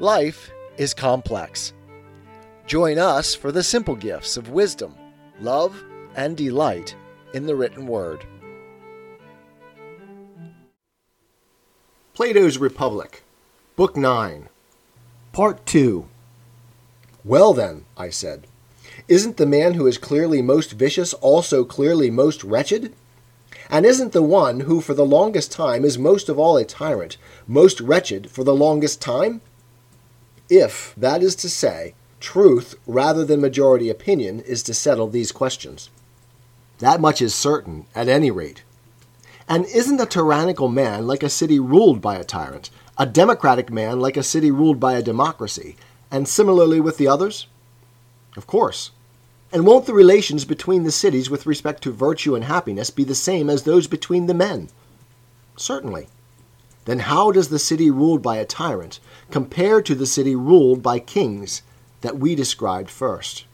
Life is complex. Join us for the simple gifts of wisdom, love, and delight in the written word. Plato's Republic, Book 9, Part 2. Well, then, I said, isn't the man who is clearly most vicious also clearly most wretched? And isn't the one who for the longest time is most of all a tyrant most wretched for the longest time? If, that is to say, truth rather than majority opinion is to settle these questions. That much is certain, at any rate. And isn't a tyrannical man like a city ruled by a tyrant, a democratic man like a city ruled by a democracy, and similarly with the others? Of course. And won't the relations between the cities with respect to virtue and happiness be the same as those between the men? Certainly then how does the city ruled by a tyrant compare to the city ruled by kings that we described first?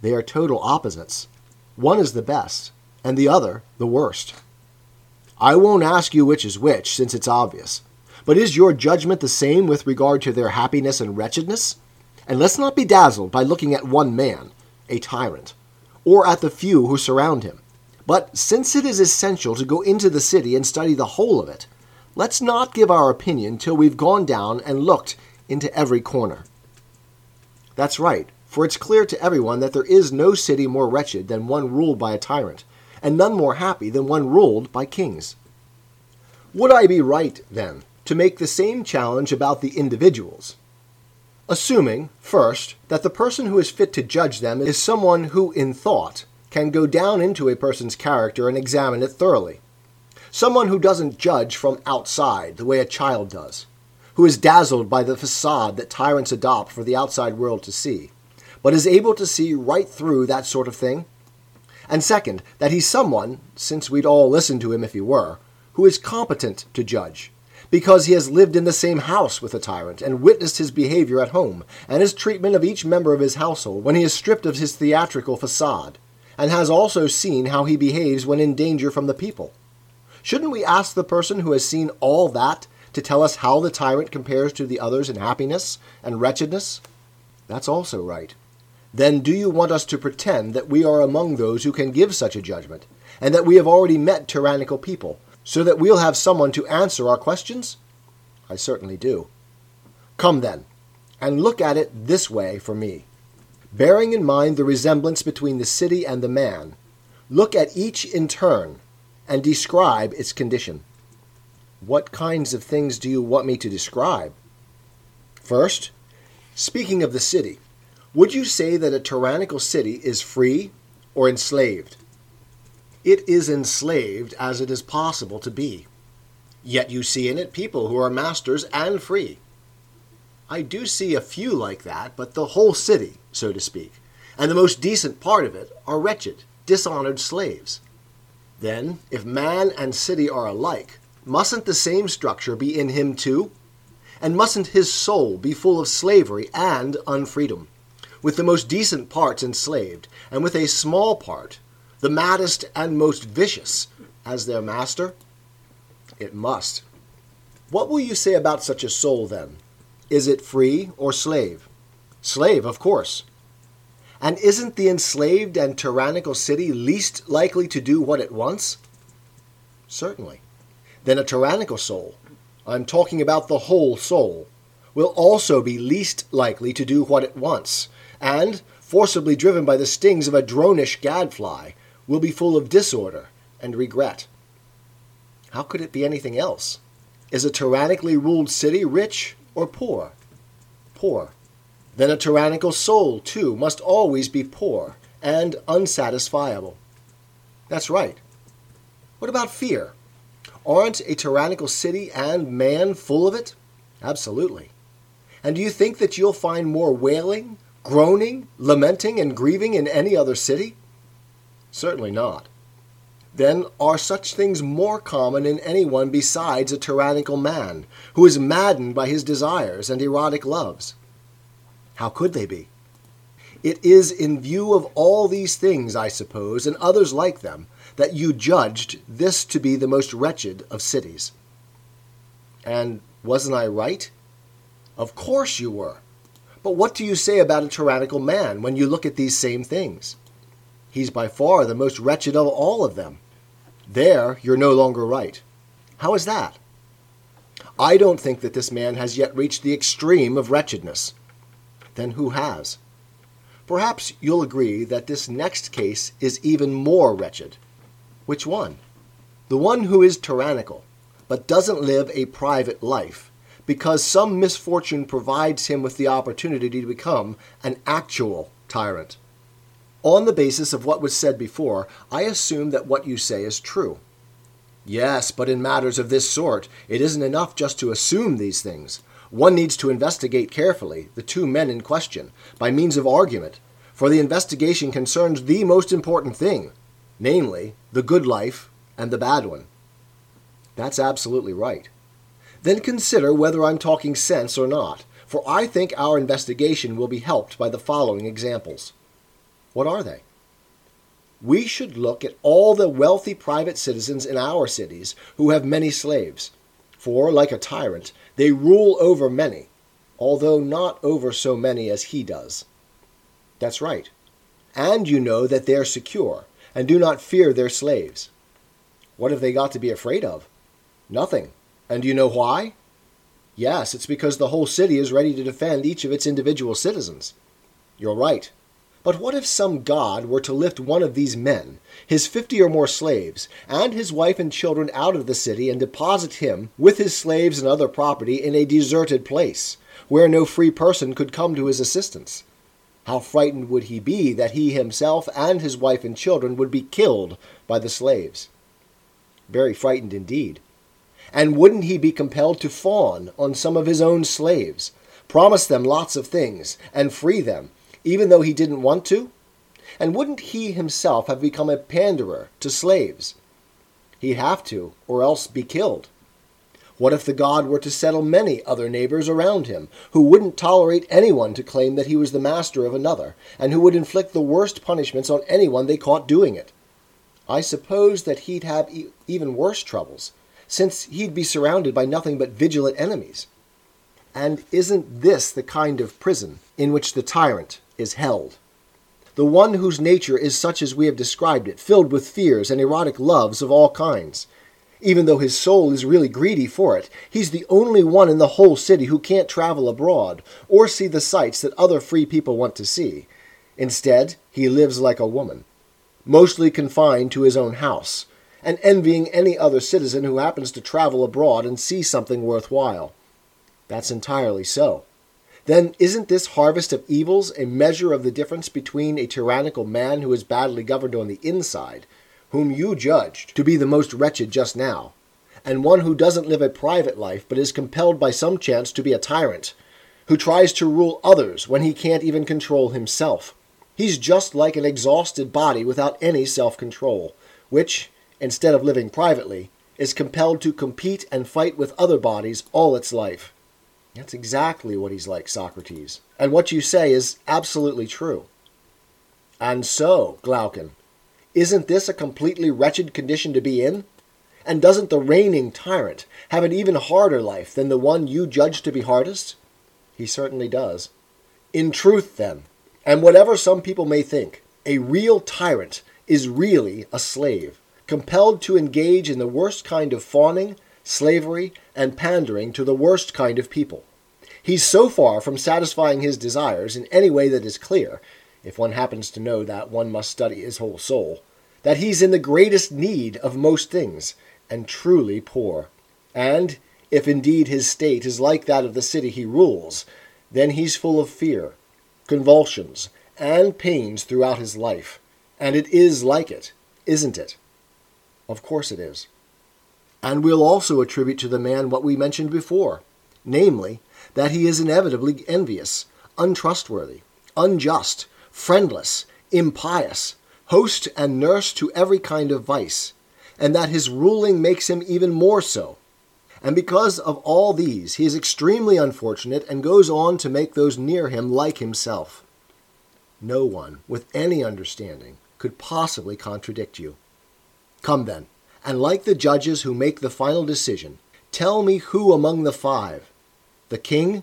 They are total opposites. One is the best, and the other the worst. I won't ask you which is which, since it's obvious. But is your judgment the same with regard to their happiness and wretchedness? And let's not be dazzled by looking at one man, a tyrant, or at the few who surround him. But since it is essential to go into the city and study the whole of it, let's not give our opinion till we've gone down and looked into every corner. That's right, for it's clear to everyone that there is no city more wretched than one ruled by a tyrant, and none more happy than one ruled by kings. Would I be right, then, to make the same challenge about the individuals? Assuming, first, that the person who is fit to judge them is someone who, in thought, can go down into a person's character and examine it thoroughly Someone who doesn't judge from outside the way a child does, who is dazzled by the facade that tyrants adopt for the outside world to see, but is able to see right through that sort of thing. And second, that he's someone, since we'd all listen to him if he were, who is competent to judge, because he has lived in the same house with a tyrant and witnessed his behavior at home and his treatment of each member of his household when he is stripped of his theatrical facade, and has also seen how he behaves when in danger from the people. Shouldn't we ask the person who has seen all that to tell us how the tyrant compares to the others in happiness and wretchedness? That's also right. Then do you want us to pretend that we are among those who can give such a judgment, and that we have already met tyrannical people, so that we'll have someone to answer our questions? I certainly do. Come then, and look at it this way for me. Bearing in mind the resemblance between the city and the man, look at each in turn and describe its condition. What kinds of things do you want me to describe? First, speaking of the city, would you say that a tyrannical city is free or enslaved? It is enslaved as it is possible to be. Yet you see in it people who are masters and free. I do see a few like that, but the whole city, so to speak, and the most decent part of it, are wretched, dishonored slaves. Then, if man and city are alike, mustn't the same structure be in him too? And mustn't his soul be full of slavery and unfreedom, with the most decent parts enslaved, and with a small part, the maddest and most vicious, as their master? It must. What will you say about such a soul, then? Is it free or slave? Slave, of course. And isn't the enslaved and tyrannical city least likely to do what it wants? Certainly. Then a tyrannical soul, I'm talking about the whole soul, will also be least likely to do what it wants, and, forcibly driven by the stings of a dronish gadfly, will be full of disorder and regret. How could it be anything else? Is a tyrannically ruled city rich or poor? Poor then a tyrannical soul, too, must always be poor and unsatisfiable. That's right. What about fear? Aren't a tyrannical city and man full of it? Absolutely. And do you think that you'll find more wailing, groaning, lamenting, and grieving in any other city? Certainly not. Then are such things more common in anyone besides a tyrannical man, who is maddened by his desires and erotic loves? How could they be? It is in view of all these things, I suppose, and others like them, that you judged this to be the most wretched of cities. And wasn't I right? Of course you were. But what do you say about a tyrannical man when you look at these same things? He's by far the most wretched of all of them. There, you're no longer right. How is that? I don't think that this man has yet reached the extreme of wretchedness. Then who has? Perhaps you'll agree that this next case is even more wretched. Which one? The one who is tyrannical, but doesn't live a private life, because some misfortune provides him with the opportunity to become an actual tyrant. On the basis of what was said before, I assume that what you say is true. Yes, but in matters of this sort, it isn't enough just to assume these things. One needs to investigate carefully the two men in question by means of argument, for the investigation concerns the most important thing, namely, the good life and the bad one. That's absolutely right. Then consider whether I'm talking sense or not, for I think our investigation will be helped by the following examples. What are they? We should look at all the wealthy private citizens in our cities who have many slaves, for, like a tyrant, they rule over many, although not over so many as he does. That's right. And you know that they're secure, and do not fear their slaves. What have they got to be afraid of? Nothing. And you know why? Yes, it's because the whole city is ready to defend each of its individual citizens. You're right. But what if some god were to lift one of these men, his fifty or more slaves, and his wife and children out of the city and deposit him, with his slaves and other property, in a deserted place, where no free person could come to his assistance? How frightened would he be that he himself and his wife and children would be killed by the slaves? Very frightened indeed. And wouldn't he be compelled to fawn on some of his own slaves, promise them lots of things, and free them, even though he didn't want to? And wouldn't he himself have become a panderer to slaves? He'd have to, or else be killed. What if the god were to settle many other neighbors around him, who wouldn't tolerate anyone to claim that he was the master of another, and who would inflict the worst punishments on anyone they caught doing it? I suppose that he'd have e- even worse troubles, since he'd be surrounded by nothing but vigilant enemies. And isn't this the kind of prison in which the tyrant is held? The one whose nature is such as we have described it, filled with fears and erotic loves of all kinds. Even though his soul is really greedy for it, he's the only one in the whole city who can't travel abroad or see the sights that other free people want to see. Instead, he lives like a woman, mostly confined to his own house, and envying any other citizen who happens to travel abroad and see something worthwhile. That's entirely so. Then isn't this harvest of evils a measure of the difference between a tyrannical man who is badly governed on the inside, whom you judged to be the most wretched just now, and one who doesn't live a private life but is compelled by some chance to be a tyrant, who tries to rule others when he can't even control himself? He's just like an exhausted body without any self control, which, instead of living privately, is compelled to compete and fight with other bodies all its life. That's exactly what he's like, Socrates. And what you say is absolutely true. And so, Glaucon, isn't this a completely wretched condition to be in? And doesn't the reigning tyrant have an even harder life than the one you judge to be hardest? He certainly does. In truth, then, and whatever some people may think, a real tyrant is really a slave compelled to engage in the worst kind of fawning, slavery, and pandering to the worst kind of people. He's so far from satisfying his desires in any way that is clear, if one happens to know that one must study his whole soul, that he's in the greatest need of most things, and truly poor. And, if indeed his state is like that of the city he rules, then he's full of fear, convulsions, and pains throughout his life. And it is like it, isn't it? Of course it is. And we'll also attribute to the man what we mentioned before, namely, that he is inevitably envious, untrustworthy, unjust, friendless, impious, host and nurse to every kind of vice, and that his ruling makes him even more so. And because of all these, he is extremely unfortunate and goes on to make those near him like himself. No one with any understanding could possibly contradict you. Come then, and like the judges who make the final decision, tell me who among the five, the king,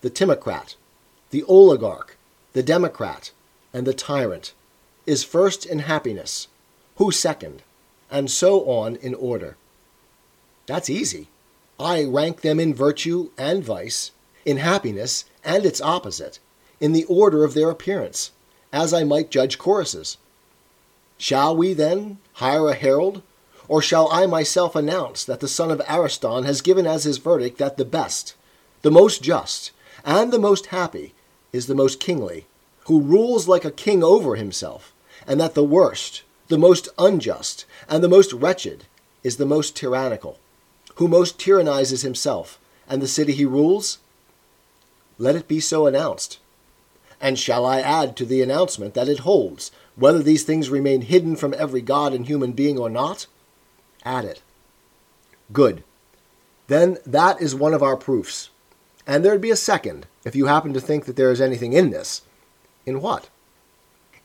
the timocrat, the oligarch, the democrat, and the tyrant, is first in happiness, who second, and so on in order. That's easy. I rank them in virtue and vice, in happiness and its opposite, in the order of their appearance, as I might judge choruses. Shall we, then, hire a herald, or shall I myself announce that the son of Ariston has given as his verdict that the best, the most just, and the most happy is the most kingly, who rules like a king over himself, and that the worst, the most unjust, and the most wretched is the most tyrannical, who most tyrannizes himself, and the city he rules? Let it be so announced. And shall I add to the announcement that it holds, whether these things remain hidden from every god and human being or not? Add it. Good. Then that is one of our proofs. And there'd be a second, if you happen to think that there is anything in this. In what?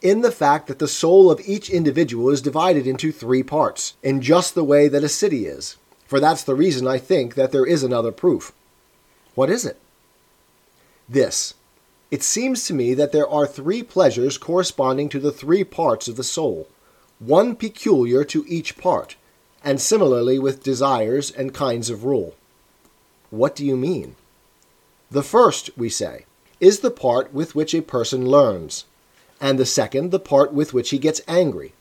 In the fact that the soul of each individual is divided into three parts, in just the way that a city is. For that's the reason I think that there is another proof. What is it? This. It seems to me that there are three pleasures corresponding to the three parts of the soul, one peculiar to each part, and similarly with desires and kinds of rule. What do you mean? The first, we say, is the part with which a person learns, and the second the part with which he gets angry.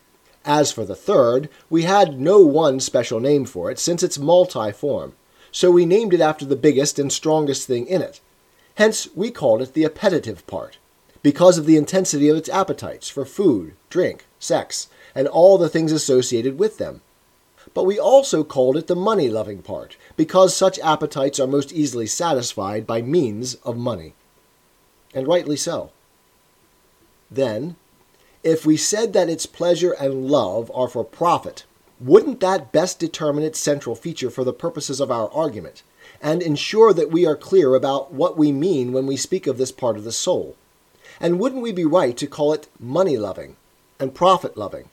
As for the third, we had no one special name for it, since it's multiform, so we named it after the biggest and strongest thing in it. Hence, we called it the appetitive part, because of the intensity of its appetites for food, drink, sex, and all the things associated with them. But we also called it the money loving part, because such appetites are most easily satisfied by means of money. And rightly so. Then, if we said that its pleasure and love are for profit, wouldn't that best determine its central feature for the purposes of our argument, and ensure that we are clear about what we mean when we speak of this part of the soul? And wouldn't we be right to call it money loving and profit loving?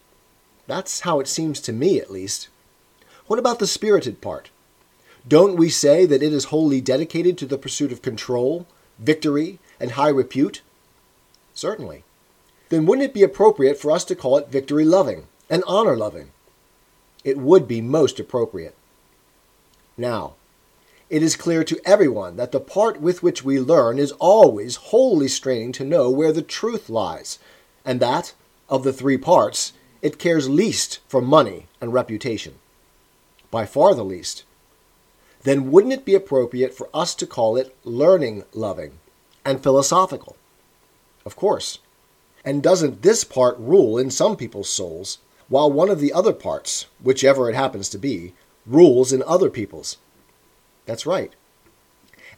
That's how it seems to me, at least. What about the spirited part? Don't we say that it is wholly dedicated to the pursuit of control, victory, and high repute? Certainly. Then wouldn't it be appropriate for us to call it victory loving and honor loving? It would be most appropriate. Now, it is clear to everyone that the part with which we learn is always wholly straining to know where the truth lies, and that, of the three parts, it cares least for money and reputation by far the least, then wouldn't it be appropriate for us to call it learning loving and philosophical? Of course. And doesn't this part rule in some people's souls, while one of the other parts, whichever it happens to be, rules in other people's? That's right.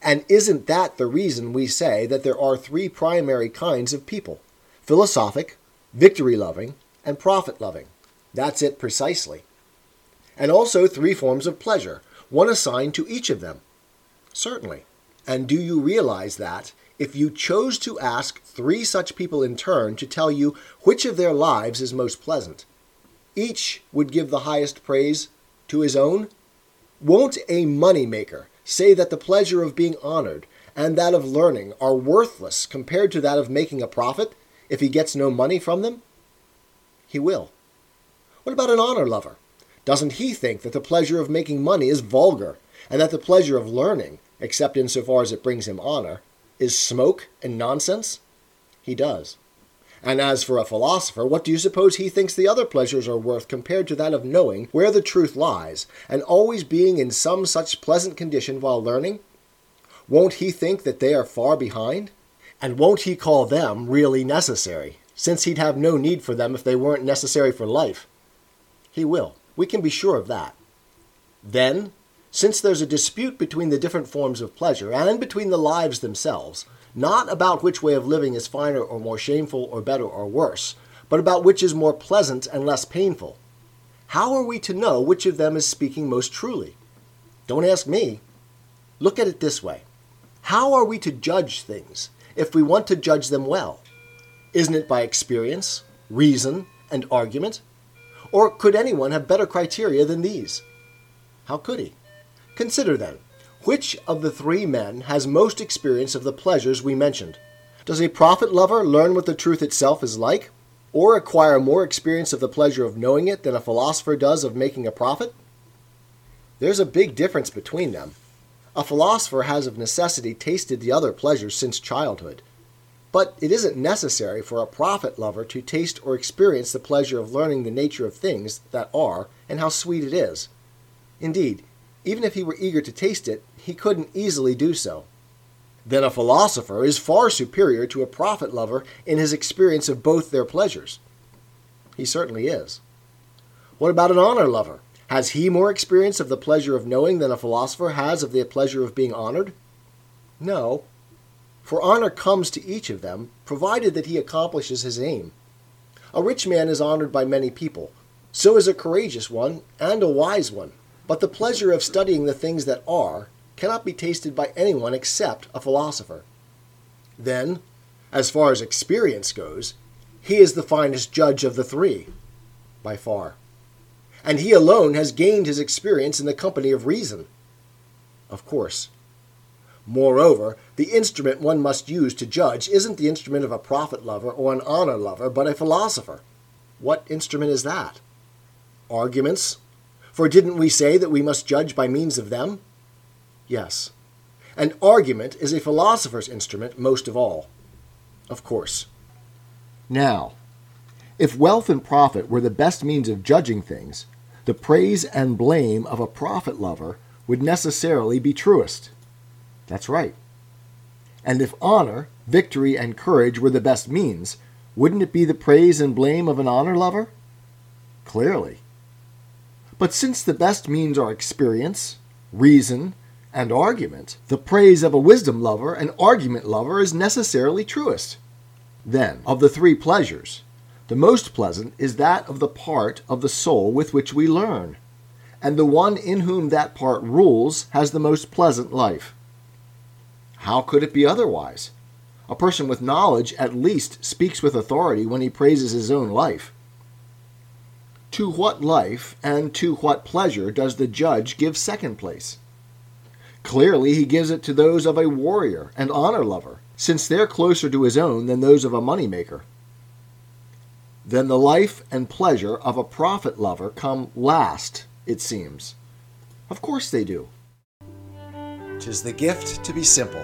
And isn't that the reason we say that there are three primary kinds of people philosophic, victory loving, and profit loving? That's it precisely and also three forms of pleasure, one assigned to each of them? Certainly. And do you realize that if you chose to ask three such people in turn to tell you which of their lives is most pleasant, each would give the highest praise to his own? Won't a money maker say that the pleasure of being honored and that of learning are worthless compared to that of making a profit if he gets no money from them? He will. What about an honor lover? Doesn't he think that the pleasure of making money is vulgar, and that the pleasure of learning, except insofar as it brings him honor, is smoke and nonsense? He does. And as for a philosopher, what do you suppose he thinks the other pleasures are worth compared to that of knowing where the truth lies, and always being in some such pleasant condition while learning? Won't he think that they are far behind? And won't he call them really necessary, since he'd have no need for them if they weren't necessary for life? He will. We can be sure of that. Then, since there's a dispute between the different forms of pleasure and between the lives themselves, not about which way of living is finer or more shameful or better or worse, but about which is more pleasant and less painful, how are we to know which of them is speaking most truly? Don't ask me. Look at it this way How are we to judge things if we want to judge them well? Isn't it by experience, reason, and argument? Or could anyone have better criteria than these? How could he? Consider then, Which of the three men has most experience of the pleasures we mentioned? Does a profit lover learn what the truth itself is like, or acquire more experience of the pleasure of knowing it than a philosopher does of making a profit? There's a big difference between them. A philosopher has of necessity tasted the other pleasures since childhood. But it isn't necessary for a profit lover to taste or experience the pleasure of learning the nature of things that are and how sweet it is. Indeed, even if he were eager to taste it, he couldn't easily do so. Then a philosopher is far superior to a profit lover in his experience of both their pleasures. He certainly is. What about an honor lover? Has he more experience of the pleasure of knowing than a philosopher has of the pleasure of being honored? No, for honor comes to each of them, provided that he accomplishes his aim. A rich man is honored by many people, so is a courageous one and a wise one. But the pleasure of studying the things that are cannot be tasted by anyone except a philosopher. Then, as far as experience goes, he is the finest judge of the three, by far. And he alone has gained his experience in the company of reason. Of course. Moreover, the instrument one must use to judge isn't the instrument of a profit lover or an honor lover, but a philosopher. What instrument is that? Arguments, for didn't we say that we must judge by means of them? Yes. An argument is a philosopher's instrument most of all. Of course. Now, if wealth and profit were the best means of judging things, the praise and blame of a profit lover would necessarily be truest. That's right. And if honor, victory, and courage were the best means, wouldn't it be the praise and blame of an honor lover? Clearly. But since the best means are experience, reason, and argument, the praise of a wisdom lover and argument lover is necessarily truest. Then, of the three pleasures, the most pleasant is that of the part of the soul with which we learn, and the one in whom that part rules has the most pleasant life. How could it be otherwise? A person with knowledge at least speaks with authority when he praises his own life. To what life and to what pleasure does the judge give second place? Clearly, he gives it to those of a warrior and honor lover, since they're closer to his own than those of a money maker. Then the life and pleasure of a profit lover come last, it seems. Of course they do. Tis the gift to be simple,